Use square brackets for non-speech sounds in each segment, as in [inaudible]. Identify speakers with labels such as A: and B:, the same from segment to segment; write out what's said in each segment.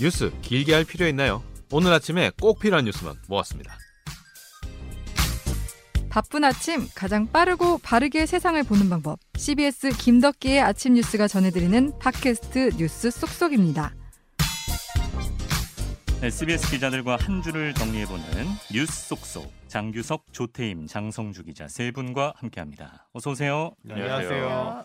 A: 뉴스 길게 할 필요 있나요? 오늘 아침에 꼭 필요한 뉴스만 모았습니다.
B: 바쁜 아침 가장 빠르고 바르게 세상을 보는 방법. CBS 김덕기의 아침 뉴스가 전해드리는 팟캐스트 뉴스 쏙쏙입니다.
C: SBS 기자들과 한 주를 정리해보는 뉴스 속속 장규석, 조태임, 장성주 기자 세 분과 함께합니다. 어서 오세요.
A: 안녕하세요.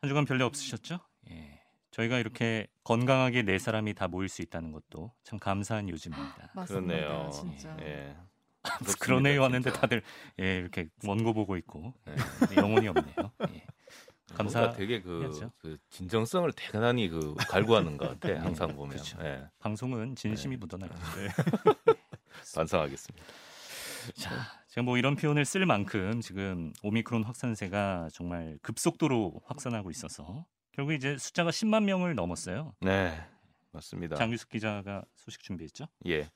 C: 한 주간 별일 없으셨죠? 예. 저희가 이렇게 건강하게 네 사람이 다 모일 수 있다는 것도 참 감사한 요즘입니다. [gasps]
B: 맞습니다.
A: 그렇네요.
B: 진짜.
A: 예. [laughs]
C: 그러네요 하는데 다들 예, 이렇게 원고 보고 있고 예, 영혼이 없네요. 예. 감사.
A: 되게 그. 그 진정성을 대단히 그 갈구하는 것 같아. [laughs] 항상 보면.
C: 그렇죠.
A: 예.
C: 방송은 진심이 묻어나요. [laughs]
A: 반성하겠습니다.
C: 자, 제가 뭐 이런 표현을 쓸 만큼 지금 오미크론 확산세가 정말 급속도로 확산하고 있어서 결국 이제 숫자가 10만 명을 넘었어요.
A: 네. 맞습니다.
C: 장규숙 기자가 소식 준비했죠?
A: 예.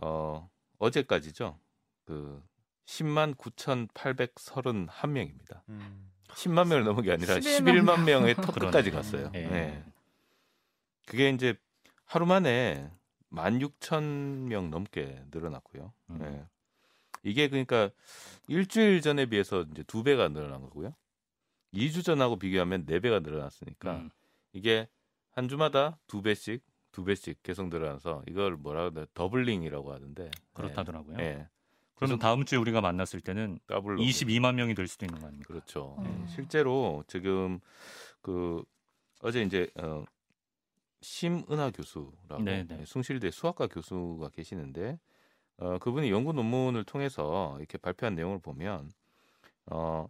A: 어, 어제까지죠. 그 10만 9,831명입니다. 10만 명을 넘은 게 아니라
B: 11만
A: 11만 명의 턱끝까지. 갔어요.
C: 예.
A: 네. 그게 이제 하루 만에 16,000명 넘게 늘어났고요.
C: 음.
A: 예. 이게 그러니까 일주일 전에 비해서 이제 두 배가 늘어난 거고요. 2주 전하고 비교하면 네 배가 늘어났으니까
C: 음.
A: 이게 한 주마다 두 배씩 두 배씩 계속 늘어나서 이걸 뭐라 그래 doubling이라고 하던데
C: 그렇다더라고요.
A: 예. 예.
C: 그러면 다음 주에 우리가 만났을 때는
A: 더블로
C: 22만 명이 될 수도 있는 거 아닙니까?
A: 그렇죠.
B: 어.
A: 예. 실제로 지금 그 어제 이제 어 심은하 교수라고
C: 네네.
A: 예, 숭실대 수학과 교수가 계시는데 어 그분이 연구 논문을 통해서 이렇게 발표한 내용을 보면 어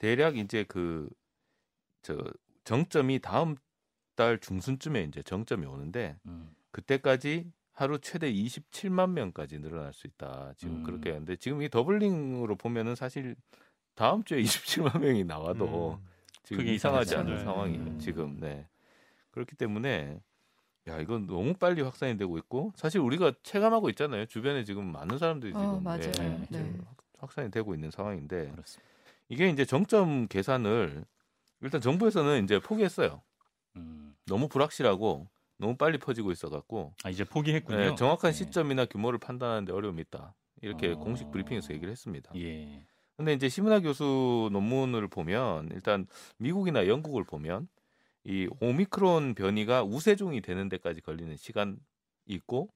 A: 대략 이제 그 저 정점이 다음 달 중순쯤에 이제 정점이 오는데
C: 음.
A: 그때까지 하루 최대 27만 명까지 늘어날 수 있다. 지금
C: 음.
A: 그렇게 하는데 지금 이 더블링으로 보면은 사실 다음 주에 [laughs] 27만 명이 나와도 지금
C: 크게
A: 이상하지 않은. 상황이에요.
C: 음.
A: 지금 네 그렇기 때문에 야 이건 너무 빨리 확산이 되고 있고 사실 우리가 체감하고 있잖아요. 주변에 지금 많은 사람들이
B: 어,
A: 지금
B: 맞아요.
A: 네,
C: 네.
A: 지금 확산이 되고 있는 상황인데
C: 그렇습니다.
A: 이게 이제 정점 계산을 일단 정부에서는 이제 포기했어요.
C: 음.
A: 너무 불확실하고 너무 빨리 퍼지고 있어갖고
C: 아 이제 포기했군요.
A: 네, 정확한
C: 네.
A: 시점이나 규모를 판단하는데 어려움이 있다. 이렇게
C: 어.
A: 공식 브리핑에서 얘기를 했습니다.
C: 예.
A: 근데 이제 시문화 교수 논문을 보면 일단 미국이나 영국을 보면 이 오미크론 변이가 우세종이 되는 데까지 걸리는 시간 있고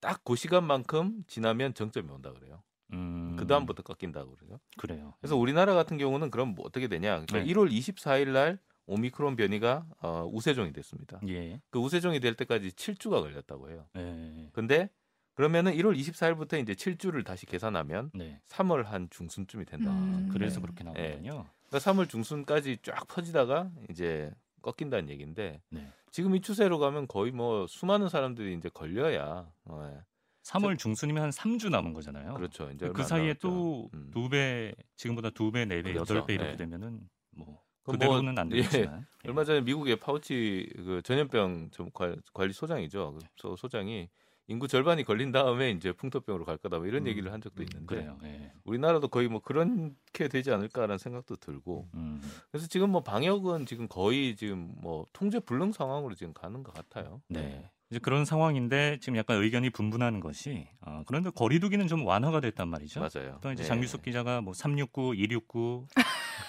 A: 딱 그 시간만큼 지나면 정점이 온다 그래요.
C: 음.
A: 그 다음부터 꺾인다고 그러죠.
C: 그래요.
A: 그래서 우리나라 같은 경우는 그럼 뭐 어떻게 되냐? 그러니까
C: 네.
A: 1월 24일 날 오미크론 변이가 어, 우세종이 됐습니다.
C: 예.
A: 그 우세종이 될 때까지 7주가 걸렸다고 해요.
C: 예.
A: 근데 그러면은 1월 24일부터 이제 7주를 다시 계산하면
C: 네.
A: 3월 한 중순쯤이 된다.
B: 음.
C: 그래서
B: 네.
C: 그렇게 나오거든요.
A: 그러니까 3월 중순까지 쫙 퍼지다가 이제 꺾인다는 얘기인데
C: 네.
A: 지금 이 추세로 가면 거의 뭐 수많은 사람들이 이제 걸려야 어, 예.
C: 3월 중순이면 한 3주 남은 거잖아요.
A: 그렇죠. 이제
C: 그 사이에. 또
A: 음.
C: 두 배, 지금보다 두 배, 네 배,
A: 그렇죠.
C: 여덟 배 이렇게
A: 네.
C: 되면은 뭐
A: 그럼
C: 그대로는 안
A: 예.
C: 되겠지만 예. [laughs]
A: 얼마 전에 미국의 파우치 그 전염병 좀 관- 관리 소장이죠.
C: 네.
A: 그 소장이 인구 절반이 걸린 다음에 이제 풍토병으로 갈 거다 뭐 이런
C: 음.
A: 얘기를 한 적도 있는데
C: 그래요. 예.
A: 우리나라도 거의 뭐 그렇게 되지 않을까라는 생각도 들고
C: 음.
A: 그래서 지금 뭐 방역은 지금 거의 지금 뭐 통제 불능 상황으로 지금 가는 것 같아요.
C: 네. 이제 그런 상황인데 지금 약간 의견이 분분하는 것이 어, 그런데 거리두기는 좀 완화가 됐단 말이죠.
A: 맞아요.
C: 또 이제
A: 네.
C: 장규숙 기자가 뭐 369, 269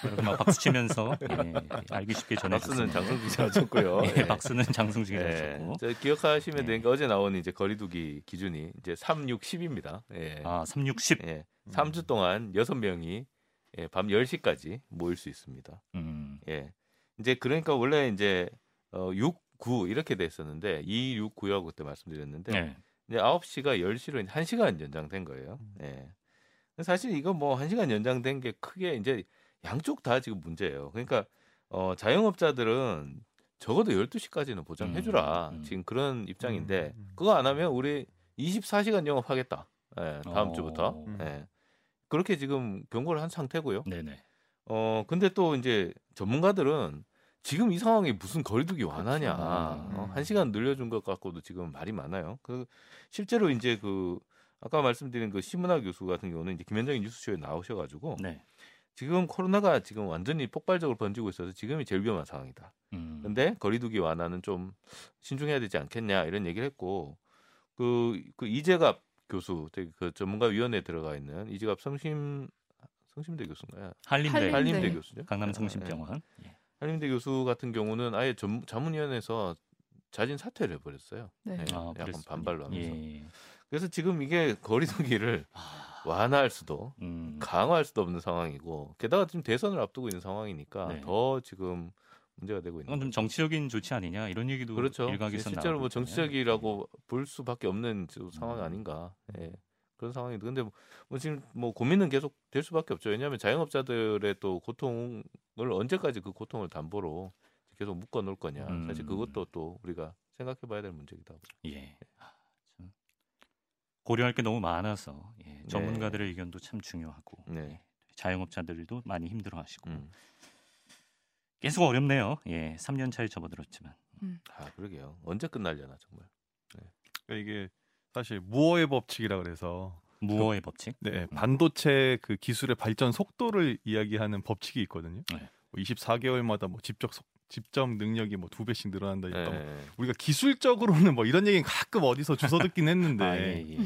C: 이렇게 막 박수 치면서 [laughs] 예, 알기 쉽게
A: 박수는
C: 전해줬습니다.
A: 장성 기자가 쳤고요. [laughs]
C: 예, 박수는 장승식 기자가
A: 예.
C: 쳤고.
A: 저 기억하시면
C: 예.
A: 되니까 어제 나온 이제 거리두기 기준이 이제 3, 6, 10입니다. 예.
C: 아, 3, 6, 10.
A: 예. 3주 동안 6명이 예, 밤 10시까지 모일 수 있습니다.
C: 음.
A: 예. 이제 그러니까 원래 이제 어 6, 9 이렇게 됐었는데 2, 6, 9라고 그때 말씀드렸는데
C: 네.
A: 이제 9시가 10시로 이제 1시간 연장된 거예요. 예. 근데 사실 이거 뭐 1시간 연장된 게 크게 이제 양쪽 다 지금 문제예요. 그러니까 어 자영업자들은 적어도 12시까지는 보장해 주라.
C: 음, 음.
A: 지금 그런 입장인데
D: 음, 음.
A: 그거 안 하면 우리 24시간 영업하겠다. 예, 다음
C: 어.
A: 주부터.
D: 음.
A: 예. 그렇게 지금 경고를 한 상태고요.
C: 네네.
A: 어 근데 또 이제 전문가들은 지금 이 상황에 무슨 거리두기 완하냐
C: 그렇죠.
A: 어,
D: 음.
A: 한 시간 늘려준 것 갖고도 지금 말이 많아요. 그 실제로 이제 그 아까 말씀드린 그 심은하 교수 같은 경우는 이제 김현정의 뉴스쇼에 나오셔가지고
C: 네.
A: 지금 코로나가 지금 완전히 폭발적으로 번지고 있어서 지금이 제일 위험한 상황이다.
C: 음. 음.
A: 근데 거리두기 완화는 좀 신중해야 되지 않겠냐 이런 얘기를 했고 그, 그 이재갑 교수 되게 그 전문가 위원회에 들어가 있는 이재갑 성심 성심대 교수인가요?
C: 한림대,
B: 한림대.
A: 한림대 교수죠.
C: 강남
A: 예, 예.
C: 성심병원. 예.
A: 한림대 교수 같은 경우는 아예 전, 자문위원회에서 자진 사퇴를 해버렸어요.
B: 네.
A: 예,
C: 아,
A: 약간
C: 그랬군요.
A: 반발로 하면서.
C: 예.
A: 그래서 지금 이게 거리두기를 [laughs]
C: 아,
A: 완화할 수도
C: 음.
A: 강화할 수도 없는 상황이고 게다가 지금 대선을 앞두고 있는 상황이니까
C: 네.
A: 더 지금 문제가 되고 있는
C: 이건 좀
A: 거죠.
C: 정치적인 조치 아니냐 이런 얘기도
A: 그렇죠.
C: 일각에서
A: 실제로 뭐. 정치적이라고 볼 수밖에 없는 저 상황
C: 음.
A: 아닌가. 예. 그런 상황인데 근데 뭐- 뭐 지금 뭐 고민은 계속 될 수밖에 없죠. 왜냐하면 자영업자들의 또 고통을 언제까지 그 고통을 담보로 계속 묶어 놓을 거냐. 사실
C: 음.
A: 그것도 또 우리가 생각해 봐야 될 문제이기도 하고.
C: 예. 아, 참 고려할 게 너무 많아서 예. 전문가들의 의견도 참 중요하고
A: 네.
C: 예. 자영업자들도 많이 힘들어하시고
A: 음.
C: 계속 어렵네요. 예, 3년 차에 접어들었지만
A: 아 그러게요. 언제 끝날려나 정말.
D: 그러니까 이게 사실 무어의 법칙이라 그래서
C: 무어의 법칙.
D: 네, 반도체 그 기술의 발전 속도를 이야기하는 법칙이 있거든요.
C: 네.
D: 뭐 24개월마다 뭐 집적 속, 집적 능력이 뭐 두 배씩 늘어난다 니까 뭐
A: 예.
D: 우리가 기술적으로는 뭐 이런 얘기는 가끔 어디서 주워 듣긴 했는데 [laughs]
C: 아, 예, 예.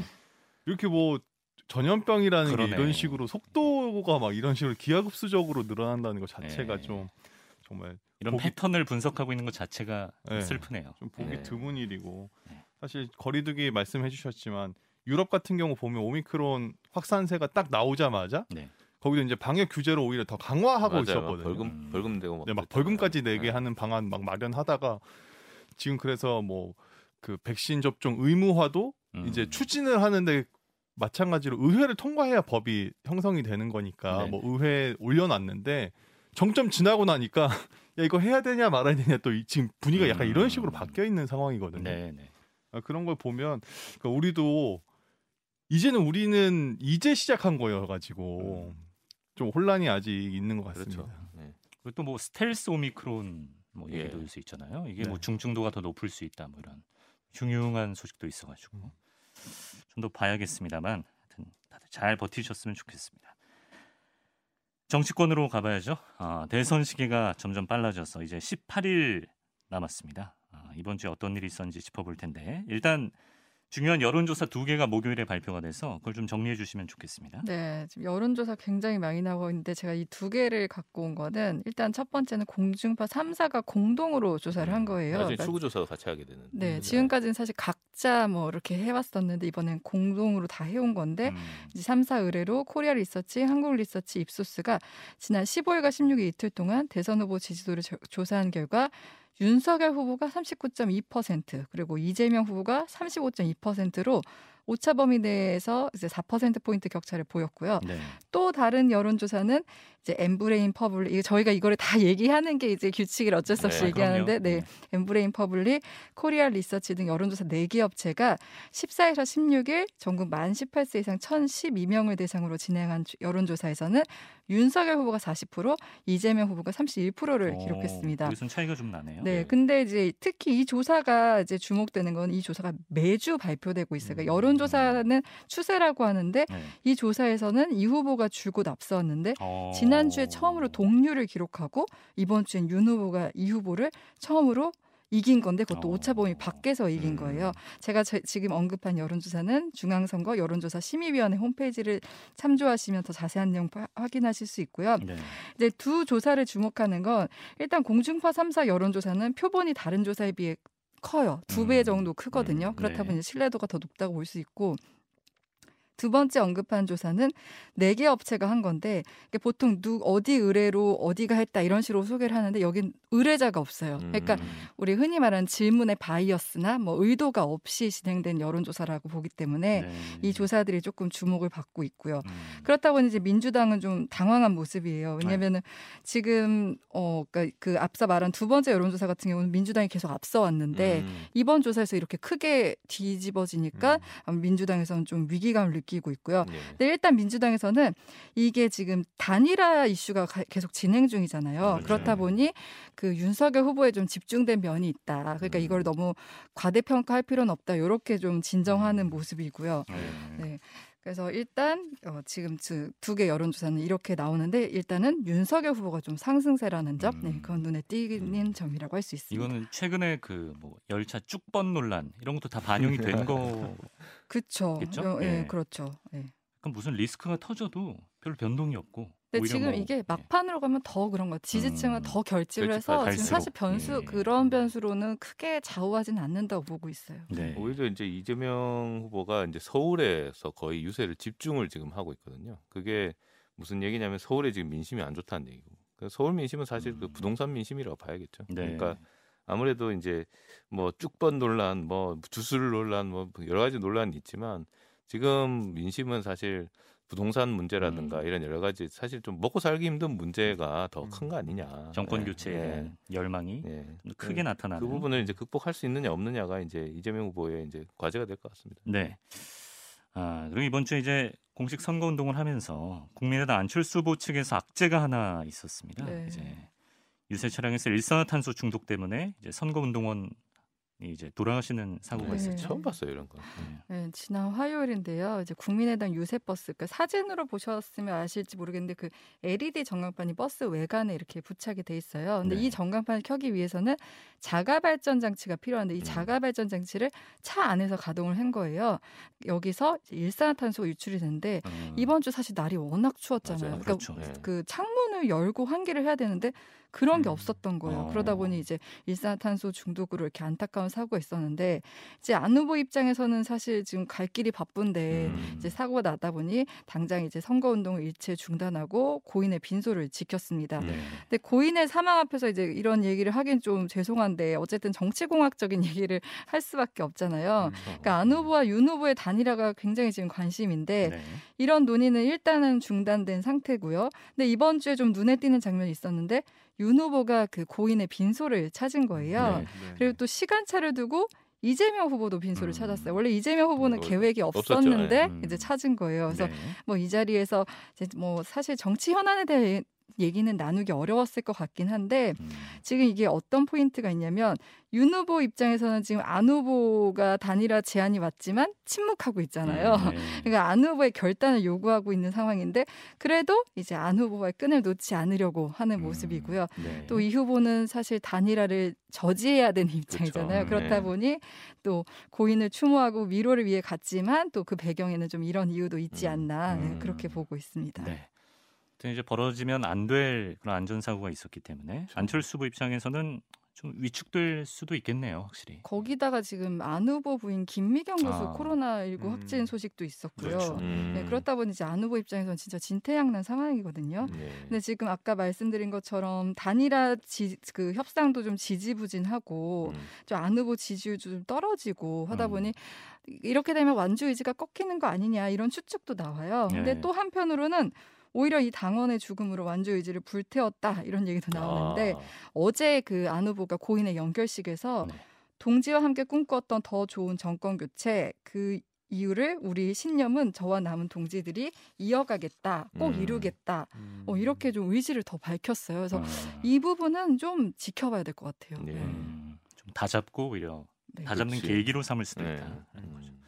D: 이렇게 뭐 전염병이라는
C: 그러네.
D: 게 이런 식으로 속도가 막 이런 식으로 기하급수적으로 늘어난다는 것 자체가
C: 네.
D: 좀 정말
C: 이런
D: 보기-
C: 패턴을 분석하고 있는 것 자체가
D: 네.
C: 슬프네요.
D: 좀 보기
A: 네.
D: 드문 일이고
C: 네.
D: 사실 거리두기 말씀해 주셨지만 유럽 같은 경우 보면 오미크론 확산세가 딱 나오자마자
C: 네.
D: 거기도 이제 방역 규제를 오히려 더 강화하고
A: 맞아요.
D: 있었거든요.
A: 벌금
C: 음.
A: 벌금 내고 막
D: 네, 막. 벌금까지 내게
A: 네.
D: 하는 방안 막 마련하다가 지금 그래서 뭐 그 백신 접종 의무화도
C: 음.
D: 이제 추진을 하는데 마찬가지로 의회를 통과해야 법이 형성이 되는 거니까
C: 네네.
D: 뭐 의회에 올려놨는데 정점 지나고 나니까 [laughs] 야 이거 해야 되냐 말아야 되냐 또 이- 지금 분위기가 약간
C: 음.
D: 이런 식으로 바뀌어 있는 상황이거든요.
C: 네, 네.
D: 아, 그런 걸 보면 그러니까 우리도 이제는 우리는 이제 시작한 거여가지고 좀 혼란이 아직 있는 것 같습니다.
A: 그렇죠. 네.
C: 그리고 또 뭐 스텔스 오미크론 뭐
A: 예.
C: 얘기도 있을 수 있잖아요. 이게
D: 네.
C: 뭐 중증도가 더 높을 수 있다 뭐 이런 흉흉한 소식도 있어가지고 좀더 봐야겠습니다만 하여튼 다들 잘 버티셨으면 좋겠습니다. 정치권으로 가봐야죠. 아, 대선 시기가 점점 빨라져서 이제 18일 남았습니다. 아, 이번 주에 어떤 일이 있었는지 짚어볼 텐데 일단 중요한 여론조사 두 개가 목요일에 발표가 돼서 그걸 좀 정리해 주시면 좋겠습니다.
B: 네, 지금 여론조사 굉장히 많이 나오고 있는데 제가 이 두 개를 갖고 온 거는 일단 첫 번째는 공중파 3사가 공동으로 조사를 한 거예요.
A: 나중에
B: 그러니까
A: 출구조사도 같이 하게 되는.
B: 네,
A: 문제가
B: 지금까지는 사실 각자 뭐 이렇게 해왔었는데 이번엔 공동으로 다 해온 건데
C: 음,
B: 이제 3사 의뢰로 코리아 리서치, 한국 리서치, 입소스가 지난 15일과 16일 이틀 동안 대선 후보 지지도를 조- 조사한 결과 윤석열 후보가 39.2% 그리고 이재명 후보가 35.2%로 오차 범위 내에서 이제 4% 포인트 격차를 보였고요.
C: 네.
B: 또 다른 여론조사는 이제 엠브레인 퍼블릭 이거 저희가 이거를 다 얘기하는 게 이제 규칙을 어쩔 수 없이
A: 네,
B: 얘기하는데
C: 그럼요.
B: 네 엠브레인 퍼블릭, 코리아 리서치 등 여론조사 4개 업체가 14일에서 16일 전국 만 18세 이상 1,012명을 대상으로 진행한 주- 여론조사에서는 윤석열 후보가 40%, 이재명 후보가 31%를
C: 어,
B: 기록했습니다.
C: 여기선 차이가 좀 나네요.
B: 네,
A: 네.
B: 근데 이제 특히 이 조사가 이제 주목되는 건 이 조사가 매주 발표되고 있어요. 그러니까
C: 음.
B: 여론조사는 추세라고 하는데
C: 네.
B: 이 조사에서는 이 후보가 줄곧 앞서왔는데
C: 어.
B: 지난주에 처음으로 동률을 기록하고 이번 주엔 윤 후보가 이 후보를 처음으로 이긴 건데 그것도
C: 어.
B: 오차 범위 밖에서 이긴
A: 음.
B: 거예요. 제가 저- 지금 언급한 여론조사는 중앙선거 여론조사 심의위원회 홈페이지를 참조하시면 더 자세한 내용 파- 확인하실 수 있고요.
C: 네.
B: 이제 두 조사를 주목하는 건 일단 공중파 3사 여론조사는 표본이 다른 조사에 비해 커요. 두배
C: 음.
B: 정도 크거든요.
C: 음,
B: 그렇다
C: 네.
B: 보니 신뢰도가 더 높다고 볼 수 있고 두 번째 언급한 조사는 네 개 업체가 한 건데 보통 누 어디 의뢰로 어디가 했다 이런 식으로 소개를 하는데 여긴 의뢰자가 없어요. 그러니까
A: 음.
B: 우리 흔히 말하는 질문의 바이어스나 뭐 의도가 없이 진행된 여론조사라고 보기 때문에
C: 네.
B: 이 조사들이 조금 주목을 받고 있고요.
C: 음.
B: 그렇다 보니 이제 민주당은 좀 당황한 모습이에요. 왜냐하면은 지금 어 그러니까 그 앞서 말한 두 번째 여론조사 같은 경우는 민주당이 계속 앞서 왔는데
A: 음.
B: 이번 조사에서 이렇게 크게 뒤집어지니까 아마 민주당에서는 좀 위기감을 느끼 고 있고요.
A: 네.
B: 근데 일단 민주당에서는 이게 지금 단일화 이슈가 가- 계속 진행 중이잖아요.
A: 그렇죠.
B: 그렇다 보니 그 윤석열 후보에 좀 집중된 면이 있다. 그러니까
A: 음.
B: 이걸 너무 과대평가할 필요는 없다. 이렇게 좀 진정하는
A: 음.
B: 모습이고요.
C: 네.
B: 네. 그래서 일단 어, 지금 두 개 여론조사는 이렇게 나오는데 일단은 윤석열 후보가 좀 상승세라는 점, 네,
C: 음.
B: 그건 눈에 띄는
A: 음.
B: 점이라고 할 수 있습니다.
C: 이거는 최근에 그 뭐 열차 쭉번 논란 이런 것도 다 반영이 된 거.
B: 그렇죠.
C: 겠죠?
B: 예,
C: 예.
B: 그렇죠. 예.
C: 그럼 무슨 리스크가 터져도 별 변동이 없고.
B: 근데 지금
C: 뭐,
B: 이게
C: 예.
B: 막판으로 가면 더 그런 거 지지층은
C: 음.
B: 더 결집을 해서 지금
C: 갈수록.
B: 사실 변수
C: 예.
B: 그런 변수로는 크게 좌우하진 않는다고 보고 있어요.
C: 네.
A: 오히려 이제 이재명 후보가 이제 서울에서 거의 유세를 집중을 지금 하고 있거든요. 그게 무슨 얘기냐면 서울에 지금 민심이 안 좋다는 얘기고. 그 서울 민심은 사실 그
C: 음.
A: 부동산 민심이라고 봐야겠죠.
C: 네.
A: 그러니까 아무래도 이제 뭐 쭉번 논란, 뭐 주술 논란, 뭐 여러 가지 논란이 있지만 지금 민심은 사실 부동산 문제라든가
C: 음.
A: 이런 여러 가지 사실 좀 먹고 살기 힘든 문제가 더 큰거
D: 음.
A: 아니냐.
C: 정권
A: 예,
C: 교체에
A: 예,
C: 대한 열망이
A: 예.
C: 좀 크게 나타나는.
A: 그 부분을 이제 극복할 수 있느냐 없느냐가 이제 이재명 후보의 이제 과제가 될 것 같습니다.
C: 네. 아, 그리고 이번 주에 이제 공식 선거 운동을 하면서 국민의당 안철수 후보 측에서 악재가 하나 있었습니다.
B: 네.
C: 이제 유세 차량에서 일산화탄소 중독 때문에 이제 선거 운동원 이 이제 돌아가시는 사고가
B: 네.
C: 있었죠.
A: 처음 봤어요 이런 거.
C: 네.
B: 네, 지난 화요일인데요. 이제 국민의당 유세 버스, 그 사진으로 보셨으면 아실지 모르겠는데 그 LED 전광판이 버스 외관에 이렇게 부착이 돼 있어요. 근데
C: 네.
B: 이 전광판을 켜기 위해서는 자가 발전 장치가 필요한데 이
A: 음.
B: 자가 발전 장치를 차 안에서 가동을 한 거예요. 여기서 이제 일산화탄소가 유출이 되는데
C: 음,
B: 이번 주 사실 날이 워낙 추웠잖아요.
A: 맞아요.
B: 그러니까
C: 그렇죠.
A: 네.
B: 그 창문을 열고 환기를 해야 되는데 그런 게
D: 음.
B: 없었던 거예요.
C: 어.
B: 그러다 보니 이제 일산화탄소 중독으로 이렇게 안타까운 사고가 있었는데 이제 안 후보 입장에서는 사실 지금 갈 길이 바쁜데
A: 음.
B: 이제 사고가 나다 보니 당장 이제 선거 운동을 일체 중단하고 고인의 빈소를 지켰습니다.
C: 네.
B: 근데 고인의 사망 앞에서 이제 이런 얘기를 하긴 좀 죄송한데 어쨌든 정치공학적인 [laughs] 얘기를 할 수밖에 없잖아요.
D: 음.
B: 그러니까 안 후보와 윤 후보의 단일화가 굉장히 지금 관심인데
C: 네.
B: 이런 논의는 일단은 중단된 상태고요. 근데 이번 주에 좀 눈에 띄는 장면이 있었는데 윤 후보가 그 고인의 빈소를 찾은 거예요.
A: 네.
B: 그리고 또 시간차를 두고 이재명 후보도 빈소를
C: 음.
B: 찾았어요. 원래 이재명 후보는
A: 어,
B: 계획이. 없었는데
C: 음.
B: 이제 찾은 거예요. 그래서
C: 네.
B: 뭐이 자리에서 이제 뭐 사실 정치 현안에 대해 얘기는 나누기 어려웠을 것 같긴 한데
C: 음.
B: 지금 이게 어떤 포인트가 있냐면 윤 후보 입장에서는 지금 안 후보가 단일화 제안이 왔지만 침묵하고 있잖아요.
C: 네. [laughs]
B: 그러니까 안 후보의 결단을 요구하고 있는 상황인데 그래도 이제 안 후보와의 끈을 놓지 않으려고 하는
C: 음.
B: 모습이고요.
C: 네.
B: 또이 후보는 사실 단일화를 저지해야 되는 입장이잖아요.
A: 그렇죠.
B: 그렇다
A: 네.
B: 보니 또 고인을 추모하고 위로를 위해 갔지만 또 그 배경에는 좀 이런 이유도 있지
A: 음.
B: 않나 네,
C: 음.
B: 그렇게 보고 있습니다.
C: 네. 이제 벌어지면 안 될 그런 안전 사고가 있었기 때문에 안철수 후보 입장에서는 좀 위축될 수도 있겠네요, 확실히.
B: 거기다가 지금 안 후보 부인 김미경 교수
C: 아.
B: 코로나19
D: 음.
B: 확진 소식도 있었고요.
C: 그렇죠.
A: 음.
B: 네, 그렇다 보니 이제 안 후보 입장에서는 진짜 진퇴양난 상황이거든요.
A: 네.
B: 근데 지금 아까 말씀드린 것처럼 단일화 지, 그 협상도 좀 지지부진하고
A: 음.
B: 좀안 후보 지지율도 좀 떨어지고 하다
C: 음.
B: 보니 이렇게 되면 완주 의지가 꺾이는 거 아니냐 이런 추측도 나와요. 근데
C: 네.
B: 또 한편으로는 오히려 이 당원의 죽음으로 완주 의지를 불태웠다 이런 얘기도 나오는데
A: 아.
B: 어제 그 안 후보가 고인의 연결식에서
C: 네.
B: 동지와 함께 꿈꿨던 더 좋은 정권 교체 그 이유를 우리 신념은 저와 남은 동지들이 이어가겠다, 꼭
A: 음.
B: 이루겠다.
D: 음.
B: 어, 이렇게 좀 의지를 더 밝혔어요. 그래서
C: 어,
B: 이 부분은 좀 지켜봐야 될 것 같아요.
A: 네.
C: 음, 좀 다 잡고 오히려
B: 네.
C: 다 잡는
A: 그렇지.
C: 계기로 삼을 수도
A: 네.
C: 있다. 라는 거죠.
A: 음.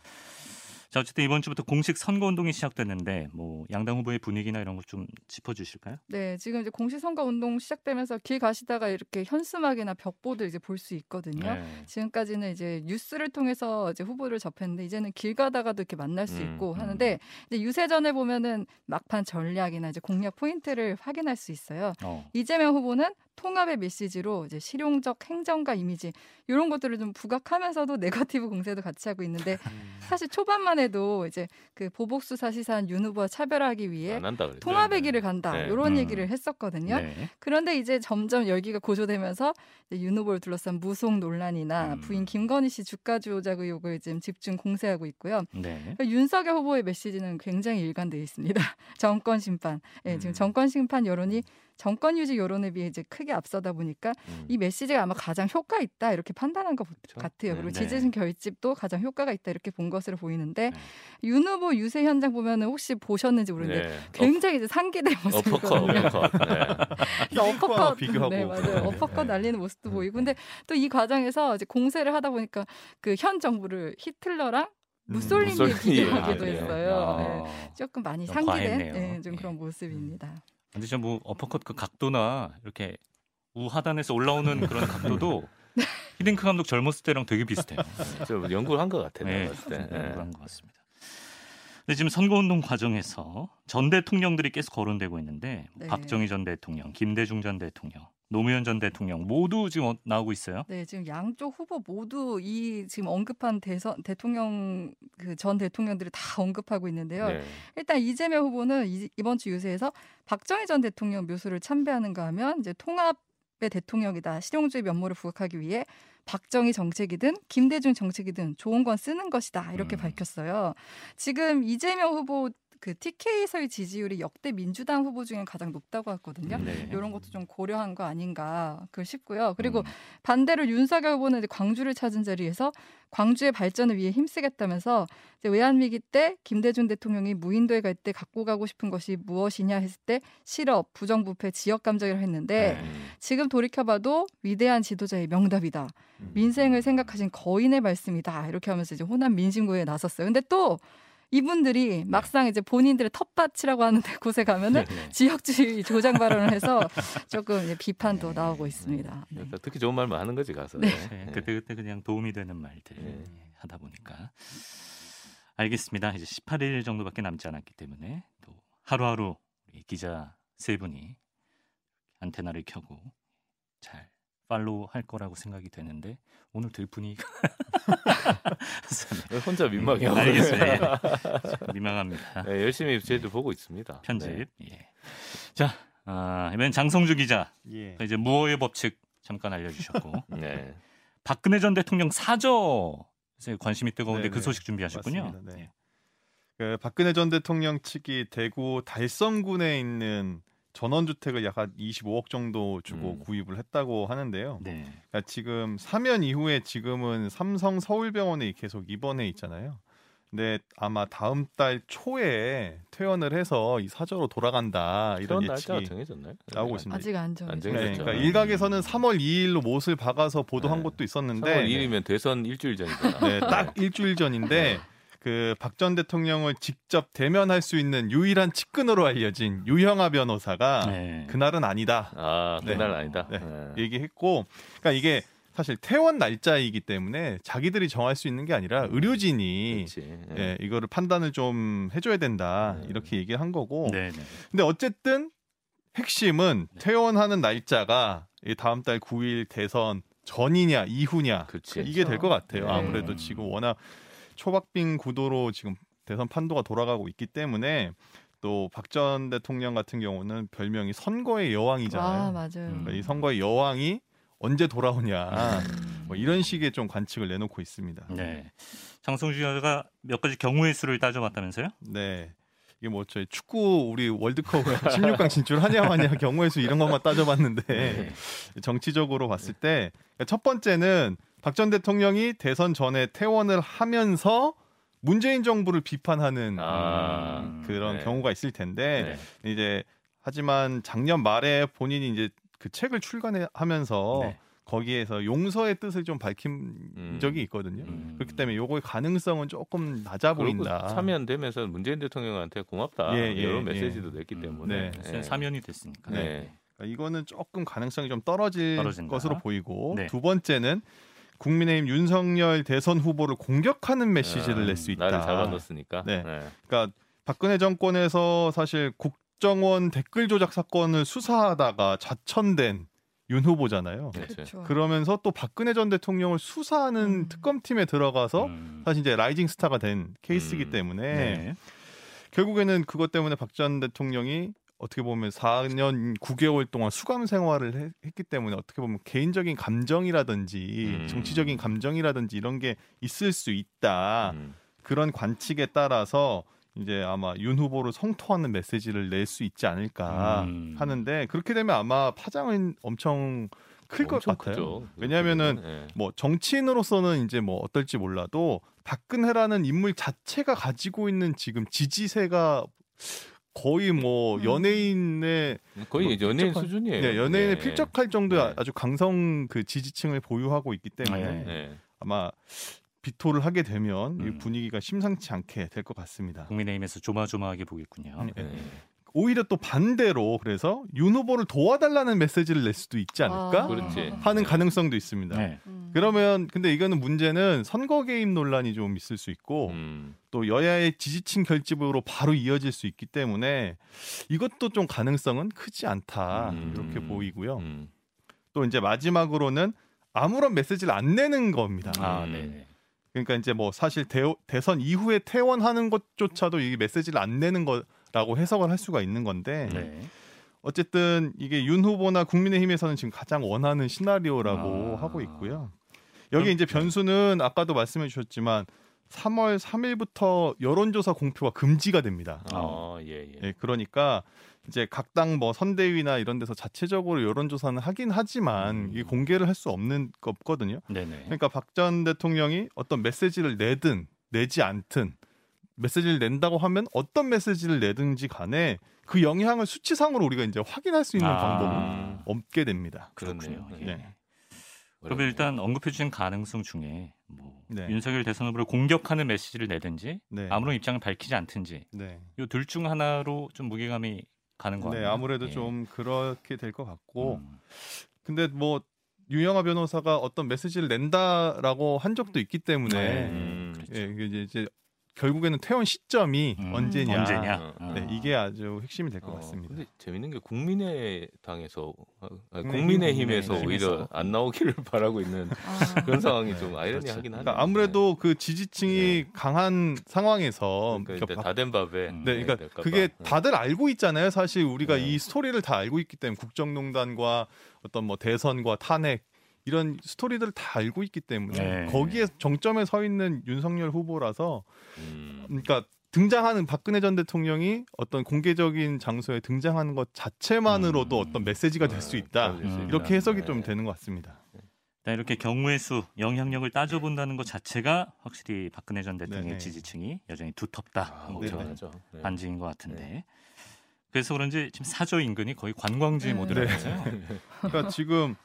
C: 자 어쨌든 이번 주부터 공식 선거 운동이 시작됐는데 뭐 양당 후보의 분위기나 이런 걸 좀 짚어주실까요?
B: 네, 지금 이제 공식 선거 운동 시작되면서 길 가시다가 이렇게 현수막이나 벽보들 이제 볼 수 있거든요.
C: 네.
B: 지금까지는 이제 뉴스를 통해서 이제 후보를 접했는데 이제는 길 가다가도 이렇게 만날 수
A: 음,
B: 있고
C: 음.
B: 하는데 이제 유세전에 보면은 막판 전략이나 이제 공략 포인트를 확인할 수 있어요.
C: 어.
B: 이재명 후보는 통합의 메시지로 이제 실용적 행정과 이미지 이런 것들을 좀 부각하면서도 [laughs] 네거티브 공세도 같이 하고 있는데 [laughs]
D: 음.
B: 사실 초반만 해도 이제 그 보복 수사 시사한 윤 후보와 차별하기 위해. 통합의
D: 네.
B: 길을 간다
A: 네.
B: 이런
C: 음.
B: 얘기를 했었거든요.
C: 네.
B: 그런데 이제 점점 열기가 고조되면서 윤 후보를 둘러싼 무속 논란이나
C: 음.
B: 부인 김건희 씨 주가 조작 의혹을 지금 집중 공세하고 있고요.
C: 네.
B: 그러니까 윤석열 후보의 메시지는 굉장히 일관되어 있습니다. [laughs] 정권 심판. 예, 지금
D: 음.
B: 정권 심판 여론이 정권 유지 여론에 비해 이제 크게 앞서다 보니까
A: 음.
B: 이 메시지가 아마 가장 효과 있다 이렇게 판단한 것
A: 그렇죠.
B: 같아요. 그리고
C: 네.
B: 지지층 결집도 가장 효과가 있다 이렇게 본 것으로 보이는데
C: 네.
B: 윤 후보 유세 현장 보면은 혹시 보셨는지 모르는데
A: 네.
B: 굉장히 이제 상기된
A: 어, 어퍼컷,
B: 모습이거든요.
A: 어퍼컷. 네.
B: 어퍼컷
D: 비교하고.
B: 네 맞아요
D: 네.
B: 어퍼컷 날리는 모습도
A: 음.
B: 보이고 근데 또 이 과정에서 이제 공세를 하다 보니까 그 현 정부를 히틀러랑 무솔리니
A: 무솔리니
B: 비교하기도
A: 얘기예요.
B: 했어요.
C: 아.
B: 네. 조금 많이
C: 좀
B: 상기된.
C: 네,
B: 좀
C: 예.
B: 그런 모습입니다.
C: 근데 저뭐 어퍼컷 그 각도나 이렇게 우하단에서 올라오는 그런 각도도 [laughs] 히딩크 감독 젊었을 때랑 되게 비슷해요.
A: 좀 연구를 한 것 같아요.
C: 네,
A: 내가 봤을 때. 예.
C: 그런 것 같습니다. 근데 지금 선거운동 과정에서 전 대통령들이 계속 거론되고 있는데
B: 네.
C: 박정희 전 대통령, 김대중 전 대통령, 노무현 전 대통령 모두 지금 어- 나오고 있어요.
B: 네, 지금 양쪽 후보 모두 이 지금 언급한 대선 대통령 그 전 대통령들을 다 언급하고 있는데요.
A: 네.
B: 일단 이재명 후보는 이, 이번 주 유세에서 박정희 전 대통령 묘수를 참배하는가 하면 이제 통합 의 대통령이다 실용주의 면모를 부각하기 위해 박정희 정책이든 김대중 정책이든 좋은 건 쓰는 것이다 이렇게
C: 음.
B: 밝혔어요. 지금 이재명 후보 그 TK에서의 지지율이 역대 민주당 후보 중에 가장 높다고 하거든요.
C: 네.
B: 이런 것도 좀 고려한 거 아닌가 그 싶고요. 그리고
C: 음.
B: 반대로 윤석열 후보는 이제 광주를 찾은 자리에서 광주의 발전을 위해 힘쓰겠다면서 이제 외환 위기 때 김대중 대통령이 무인도에 갈 때 갖고 가고 싶은 것이 무엇이냐 했을 때 실업, 부정부패, 지역 감정이라고 했는데
C: 네.
B: 지금 돌이켜봐도 위대한 지도자의 명답이다.
A: 음.
B: 민생을 생각하신 거인의 말씀이다. 이렇게 하면서 이제 호남 민심구에 나섰어요. 근데 또 이분들이 막상 이제 본인들의 텃밭이라고 하는 데 [laughs] 곳에 가면은
C: 네.
B: 지역주의 조장 발언을 해서 [laughs] 조금 이제 비판도 나오고 있습니다. 네.
A: 그러니까 듣기 좋은 말만 하는 거지 가서.
B: 네.
C: 네, 그때 그때 그냥 도움이 되는 말들
A: 네.
C: 하다 보니까 알겠습니다. 이제 18일 정도밖에 남지 않았기 때문에 또 하루하루 기자 세 분이 안테나를 켜고 잘 팔로우 할 거라고 생각이 되는데 오늘 들 분위기가 [laughs]
A: 혼자 민망해요.
C: 알겠어요. 예. [laughs] 민망합니다.
A: 네, 열심히 저희도 보고 있습니다.
C: 편집.
A: 네.
C: 예. 자, 아, 이번엔 장성주 기자
D: 예.
C: 이제 무호의 법칙 잠깐 알려주셨고 [laughs]
A: 네.
C: 박근혜 전 대통령 사저에 관심이 뜨거운데 그
D: 네네.
C: 소식 준비하셨군요.
D: 맞습니다. 네.
C: 예.
D: 그 박근혜 전 대통령 측이 대구 달성군에 있는 전원주택을 약 한 25억 정도 주고
A: 음.
D: 구입을 했다고 하는데요.
C: 네.
D: 그러니까 지금 사면 이후에 지금은 삼성 서울병원에 계속 입원해 있잖아요. 근데 아마 다음 달 초에 퇴원을 해서 이 사저로 돌아간다 이런 예측이
A: 정해졌나요?
D: 나오고 있습니다.
B: 아직 안 정해져.
A: 안
D: 네. 그러니까 일각에서는 3월 2일로 못을 박아서 보도한
A: 네.
D: 것도
A: 3월
D: 있었는데
A: 1일이면 대선 일주일 전이잖아.
D: 네, 딱 일주일 전인데 그 박 전 대통령을 직접 대면할 수 있는 유일한 측근으로 알려진 유형아 변호사가
C: 네.
D: 그날은 아니다
A: 아
D: 네.
A: 그날 아니다.
D: 네.
A: 네.
D: 얘기했고, 그러니까 이게 사실 퇴원 날짜이기 때문에 자기들이 정할 수 있는 게 아니라 의료진이
A: 그렇지. 네.
D: 예, 이거를 판단을 좀 해줘야 된다
A: 네.
D: 이렇게 얘기를 한 거고.
C: 네, 네.
D: 근데 어쨌든 핵심은
C: 네.
D: 퇴원하는 날짜가 이 다음 달 9일 대선 전이냐 이후냐
A: 그렇지.
D: 이게 될 것 같아요.
A: 네.
D: 아무래도 지금 워낙 초박빙 구도로 지금 대선 판도가 돌아가고 있기 때문에 또 박 전 대통령 같은 경우는 별명이 선거의 여왕이잖아요.
B: 아 맞아요.
C: 음.
D: 그러니까 이 선거의 여왕이 언제 돌아오냐
B: 음.
D: 뭐 이런 식의 좀 관측을 내놓고 있습니다.
C: 네. 장성주 기자가 몇 가지 경우의 수를 따져봤다면서요?
D: 네. 이게 뭐 저희 축구 우리 월드컵 [laughs] 16강 진출하냐 마냐 경우의 수 이런 것만 따져봤는데
C: 네.
D: 정치적으로 봤을 때 첫 번째는 박 전 대통령이 대선 전에 퇴원을 하면서 문재인 정부를 비판하는
A: 아,
C: 음,
D: 그런
A: 네.
D: 경우가 있을 텐데
A: 네.
D: 이제 하지만 작년 말에 본인이 이제 그 책을 출간하면서
C: 네.
D: 거기에서 용서의 뜻을 좀 밝힌
A: 음.
D: 적이 있거든요.
C: 음.
D: 그렇기 때문에 요거의 가능성은 조금 낮아 보인다.
A: 사면 되면서 문재인 대통령한테 고맙다
D: 예, 예,
A: 이런
D: 예.
A: 메시지도 냈기 때문에
D: 네.
C: 네. 사면이 됐으니까.
A: 네.
D: 그러니까 이거는 조금 가능성이 좀 떨어질
C: 떨어진다.
D: 것으로 보이고
C: 네.
D: 두 번째는 국민의힘 윤석열 대선 후보를 공격하는 메시지를
A: 아,
D: 낼수 있다.
A: 나를 잡아놓았으니까.
D: 네. 그러니까 박근혜 정권에서 사실 국정원 댓글 조작 사건을 수사하다가 자천된 윤 후보잖아요.
A: 네.
B: 그렇죠.
D: 그러면서 또 박근혜 전 대통령을 수사하는
B: 음.
D: 특검팀에 들어가서
C: 음.
D: 사실 이제 라이징 스타가 된 케이스이기
A: 음.
D: 때문에
C: 네.
D: 결국에는 그것 때문에 박 전 대통령이 어떻게 보면 4년 9개월 동안 수감 생활을 해- 했기 때문에 어떻게 보면 개인적인 감정이라든지
A: 음.
D: 정치적인 감정이라든지 이런 게 있을 수 있다.
A: 음.
D: 그런 관측에 따라서 이제 아마 윤 후보를 성토하는 메시지를 낼 수 있지 않을까
C: 음.
D: 하는데 그렇게 되면 아마 파장은 엄청 클 것 같아요.
A: 크죠.
D: 왜냐하면은
A: 네.
D: 뭐 정치인으로서는 이제 뭐 어떨지 몰라도 박근혜라는 인물 자체가 가지고 있는 지금 지지세가 거의 뭐
B: 음.
D: 연예인의
A: 거의
D: 뭐
A: 연예인
D: 필적한-
A: 수준이에요.
D: 네, 연예인에
A: 네.
D: 필적할 정도의
A: 네.
D: 아주 강성 그 지지층을 보유하고 있기 때문에
C: 네.
A: 네.
D: 아마 비토를 하게 되면 이
C: 음.
D: 분위기가 심상치 않게 될 것 같습니다.
C: 국민의힘에서 조마조마하게 보겠군요.
D: 네.
A: 네.
D: 오히려 또 반대로 그래서 윤 후보를 도와달라는 메시지를 낼 수도 있지 않을까
B: 아.
D: 하는 가능성도 있습니다.
C: 네.
B: 음.
D: 그러면 근데 이거는 문제는 선거 개입 논란이 좀 있을 수 있고
A: 음.
D: 또 여야의 지지층 결집으로 바로 이어질 수 있기 때문에 이것도 좀 가능성은 크지 않다
A: 음.
D: 이렇게 보이고요.
A: 음.
D: 또 이제 마지막으로는 아무런 메시지를 안 내는 겁니다.
C: 아,
A: 음.
C: 네.
D: 그러니까 이제 뭐 사실 대, 대선 이후에 퇴원하는 것조차도 이 메시지를 안 내는 거 라고 해석을 할 수가 있는 건데
C: 네.
D: 어쨌든 이게 윤 후보나 국민의힘에서는 지금 가장 원하는 시나리오라고
C: 아.
D: 하고 있고요. 여기 이제 변수는 아까도 말씀해 주셨지만 3월 3일부터 여론조사 공표가 금지가 됩니다.
A: 어, 예, 예.
D: 예, 그러니까 이제 각 당 뭐 선대위나 이런 데서 자체적으로 여론조사는 하긴 하지만
C: 음.
D: 이게 공개를 할 수 없는 거 없거든요.
C: 네네.
D: 그러니까 박 전 대통령이 어떤 메시지를 내든 내지 않든 메시지를 낸다고 하면 어떤 메시지를 내든지 간에 그 영향을 수치상으로 우리가 이제 확인할 수 있는
C: 아.
D: 방법은 없게 됩니다.
C: 그렇군요. 예.
D: 네.
C: 그러면 일단 언급해 주신 가능성 중에 뭐
D: 네.
C: 윤석열 대선 후보를 공격하는 메시지를 내든지
D: 네.
C: 아무런 입장을 밝히지 않든지
D: 네.
C: 이둘중 하나로 좀 무게감이 가는 거
D: 네,
C: 같네요.
D: 아무래도
C: 예.
D: 좀 그렇게 될 것 같고
C: 음.
D: 근데 뭐 유영아 변호사가 어떤 메시지를 낸다라고 한 적도 있기 때문에
C: 네.
A: 음.
C: 그렇죠.
D: 예, 이제 결국에는 퇴원 시점이
C: 음,
D: 언제냐,
C: 언제냐?
A: 어,
C: 어.
D: 네, 이게 아주 핵심이 될것
A: 어,
D: 같습니다.
A: 근데 재밌는 게 국민의당에서 어,
D: 국민의힘,
A: 국민의힘에서
C: 국민의힘에서.
A: 오히려 안 나오기를 [laughs] 바라고 있는
B: 아.
A: 그런 상황이
D: 네,
A: 좀 아이러니하긴
C: 그렇죠.
A: 하네요.
D: 그러니까 아무래도 그 지지층이 강한 상황에서
A: 그러니까 다된 밥에
C: 음.
D: 네,
A: 네,
D: 그러니까 그게
A: 봐.
D: 다들 알고 있잖아요. 사실 우리가
A: 네.
D: 이 스토리를 다 알고 있기 때문에 국정농단과 어떤 뭐 대선과 탄핵 이런 스토리들을 다 알고 있기 때문에
C: 네.
D: 거기에 정점에 서 있는 윤석열 후보라서
A: 음.
D: 그러니까 등장하는 박근혜 전 대통령이 어떤 공개적인 장소에 등장하는 것 자체만으로도
C: 음.
D: 어떤 메시지가 될 수 있다.
C: 음.
D: 이렇게 해석이
A: 네.
D: 좀 되는 것 같습니다.
C: 일단 이렇게 경우의 수, 영향력을 따져본다는 것 자체가 확실히 박근혜 전 대통령의
D: 네네.
C: 지지층이 여전히 두텁다.
A: 아,
C: 뭐
D: 네,
C: 그런
D: 네.
A: 네.
C: 반증인 것 같은데. 그래서 그런지 지금 사저 인근이 거의 관광지
B: 네.
C: 모드라면서요. [laughs]
D: 그러니까 지금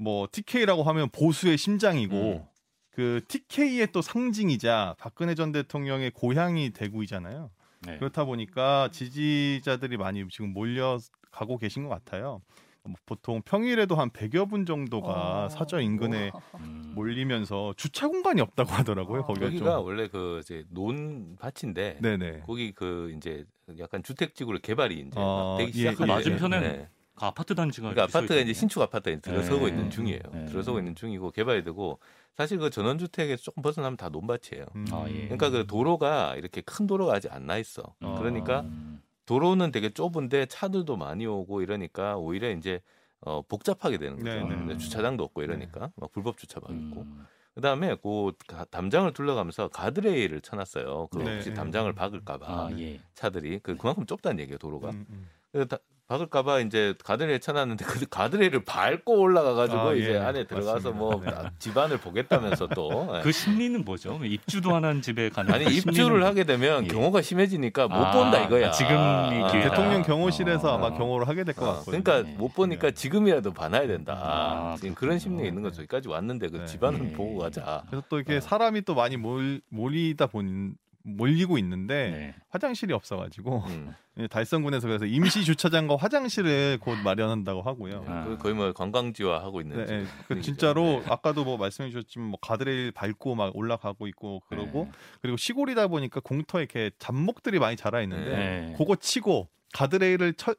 D: 뭐 TK라고 하면 보수의 심장이고
A: 음.
D: 그 TK의 또 상징이자 박근혜 전 대통령의 고향이 대구이잖아요.
C: 네.
D: 그렇다 보니까 지지자들이 많이 지금 몰려가고 계신 것 같아요. 뭐 보통 평일에도 한 100여 분 정도가
B: 어.
D: 사저 인근에
C: 음.
D: 몰리면서 주차 공간이 없다고 하더라고요.
B: 어.
D: 거기가
A: 여기가
D: 좀.
A: 원래 그 이제 논밭인데
D: 네네.
A: 거기 그 이제 약간 주택지구로 개발이 이제
D: 어,
A: 막 되기
D: 예,
A: 시작한
D: 예,
C: 맞은편엔
A: 네.
C: 그 아파트 단지가
A: 그러니까 아파트가 이제. 신축 아파트에 들어서고
C: 네.
A: 있는 중이에요.
C: 네.
A: 들어서고 있는 중이고 개발이 되고 사실 그 전원주택에서 조금 벗어나면 다 논밭이에요.
D: 음.
C: 아, 예.
A: 그러니까 그 도로가 이렇게 큰 도로가 아직 안 나 있어.
D: 어.
A: 그러니까
C: 음.
A: 도로는 되게 좁은데 차들도 많이 오고 이러니까 오히려 이제 어, 복잡하게 되는 거죠.
D: 네, 네.
A: 근데 주차장도 없고 이러니까 막 불법 주차 막 있고.
C: 음.
A: 그다음에 그 가- 담장을 둘러가면서 가드레일을 쳐놨어요. 그
D: 네,
A: 혹시
D: 네.
A: 담장을 박을까봐
C: 아, 예.
A: 차들이 그 그만큼 좁다는 얘기예요 도로가.
D: 음, 음.
A: 그래서 다- 박을까봐 이제 가드레일 쳐놨는데 그 가드레일을 밟고 올라가가지고
D: 아,
A: 이제
D: 예.
A: 안에 들어가서 뭐
D: 맞습니다. 네.
A: 집안을 보겠다면서 또 [laughs] 예.
C: 그 심리는 뭐죠? 입주도 안 한 집에 가는
A: 아니
C: 그
A: 입주를 하게 되면
C: 예.
A: 경호가 심해지니까 못
C: 아,
A: 본다 이거야.
C: 아, 지금이
A: 아,
C: 기회다.
D: 대통령 경호실에서
C: 아.
D: 아마 경호를 하게 될것
A: 어,
D: 같거든요.
A: 그러니까
C: 네.
A: 못 보니까 지금이라도 봐놔야 된다.
C: 아,
A: 지금. 그런 심리가 있는
D: 네.
A: 거죠. 여기까지 왔는데 그
D: 네.
A: 집안을
C: 네.
A: 보고 가자.
D: 그래서 또 이렇게
A: 어.
D: 사람이 또 많이 몰, 몰리다 보니 몰리고 있는데
C: 네.
D: 화장실이 없어가지고
A: 음. [laughs]
D: 달성군에서 그래서 임시 주차장과 화장실을 곧 마련한다고 하고요.
C: 아.
A: 그 거의 뭐 관광지화 하고 있는.
D: 네, 네. 그. 진짜로
A: 네.
D: 아까도 뭐 말씀해 주셨지만 뭐 가드레일 밟고 막 올라가고 있고 그러고
C: 네.
D: 그리고 시골이다 보니까 공터에 이렇게 잡목들이 많이 자라 있는데
C: 네.
D: 그거 치고 가드레일을 철,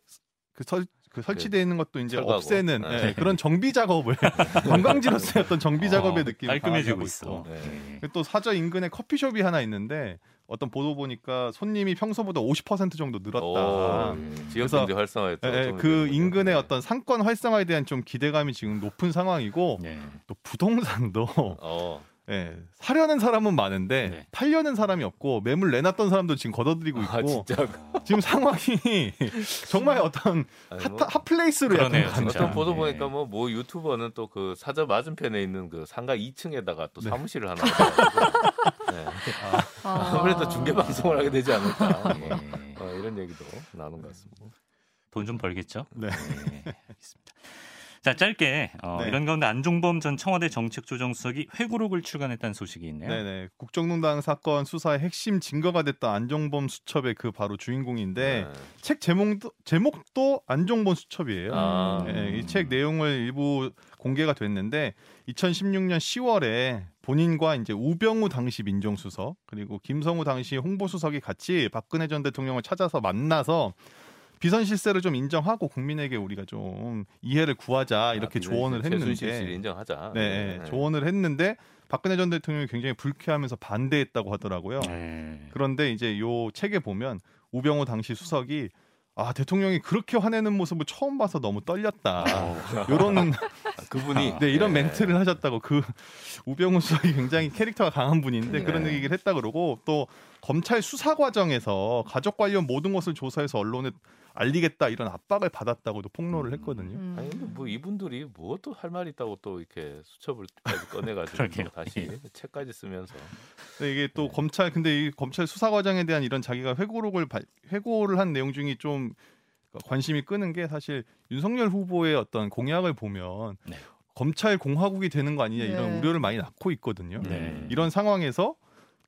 D: 그 설, 그 설치되어 있는 것도 이제
A: 철거하고.
D: 없애는
A: 네.
D: 예, 그런 정비 작업을 [laughs] 관광지로서의 어떤 정비 작업의
C: 어,
D: 느낌이
C: 깔끔해지고 있어.
A: 네.
C: 네.
D: 또 사저 인근에 커피숍이 하나 있는데 어떤 보도 보니까 손님이 평소보다 50% 정도 늘었다.
A: 오, 예. 지역
D: 그래서,
A: 경제 활성화에 또
D: 예, 예, 그. 인근의
A: 네.
D: 어떤 상권 활성화에 대한 좀 기대감이 지금 높은 상황이고
C: 네.
D: 또 부동산도
A: 어.
D: 예, 사려는 사람은 많은데
C: 네.
D: 팔려는 사람이 없고 매물 내놨던 사람도 지금 걷어들이고 있고
A: 아 진짜 [laughs]
D: 지금 상황이 정말 어떤
A: 아니,
D: hot,
A: 뭐
D: hot place로 약간
C: 그러네요.
A: 어떤 보도
C: 예.
A: 보니까 뭐, 뭐 유튜버는 또 그 사저 맞은편에 있는 그 상가 2층에다가 또
D: 네.
A: 사무실을 하나 네. [laughs]
B: 아.
A: 아무래도 중계 방송을 하게 되지 않을까 뭐.
C: 네.
A: 어, 이런 얘기도 나오는 것 같습니다.
C: 돈 좀 벌겠죠?
D: 네.
C: 알겠습니다. 자 짧게 어,
D: 네.
C: 이런 가운데 안종범 전 청와대 정책조정수석이 회고록을 출간했다는 소식이 있네요.
D: 네네. 국정농단 사건 수사의 핵심 증거가 됐던 안종범 수첩의 그 바로 주인공인데
A: 네.
D: 책 제목도 제목도 안종범 수첩이에요.
A: 아.
D: 예, 이책 내용을 일부 공개가 됐는데 2016년 10월에 본인과 이제 우병우 당시 민정수석 그리고 김성우 당시 홍보수석이 같이 박근혜 전 대통령을 찾아서 만나서 비선 실세를 좀 인정하고 국민에게 우리가 좀 이해를 구하자 이렇게
A: 아,
D: 조언을 했는데
A: 인정하자.
D: 네,
A: 네.
D: 조언을 했는데 박근혜 전 대통령이 굉장히 불쾌하면서 반대했다고 하더라고요.
C: 네.
D: 그런데 이제 요 책에 보면 우병우 당시 수석이 아 대통령이 그렇게 화내는 모습을 처음 봐서 너무 떨렸다. 요런 [laughs]
A: 아, 그분이
D: 네 이런
A: 네.
D: 멘트를 하셨다고 그 [laughs] 우병우 수석이 굉장히 캐릭터가 강한 분인데
A: 네.
D: 그런 얘기를 했다 그러고 또 검찰 수사 과정에서 가족 관련 모든 것을 조사해서 언론에 알리겠다 이런 압박을 받았다고도 폭로를 했거든요.
B: 음.
A: 아니 근데 뭐 이분들이 뭐또 할 말 있다고 또 이렇게 수첩을까지 꺼내가지고 [laughs] 다시 책까지 쓰면서
D: 근데 이게 또
A: 네.
D: 검찰 근데 이 검찰 수사 과정에 대한 이런 자기가 회고록을 발- 회고를 한 내용 중에 좀 관심이 끄는 게 사실 윤석열 후보의 어떤 공약을 보면
C: 네.
D: 검찰 공화국이 되는 거 아니냐 이런
B: 네.
D: 우려를 많이 낳고 있거든요.
C: 네.
D: 이런 상황에서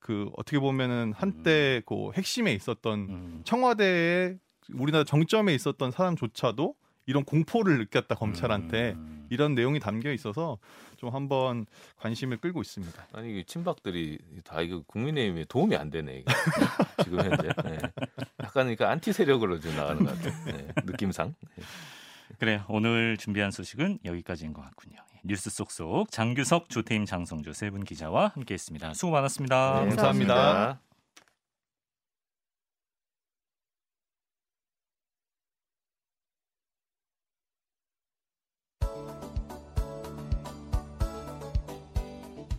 D: 그 어떻게 보면은 한때 그 핵심에 있었던
C: 음.
D: 청와대에 우리나라 정점에 있었던 사람조차도 이런 공포를 느꼈다 검찰한테
C: 음.
D: 이런 내용이 담겨 있어서 좀 한번 관심을 끌고 있습니다.
A: 아니 이게 친박들이 다 이거 국민의힘에 도움이 안 되네 이게 지금 현재 네. 약간 그러니까 안티 세력으로 좀 나가는 것 같아요 네. 느낌상 네.
C: 그래요. 오늘 준비한 소식은 여기까지인 것 같군요. 뉴스 속속 장규석, 조태임, 장성주 세 분 기자와 함께했습니다. 수고 많았습니다.
B: 네,
D: 감사합니다.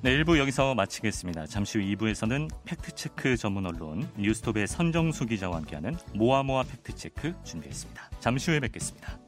C: 네, 1부 여기서 마치겠습니다. 잠시 후 2부에서는 팩트체크 전문 언론 뉴스톱의 선정수 기자와 함께하는 모아모아 팩트체크 준비했습니다. 잠시 후에 뵙겠습니다.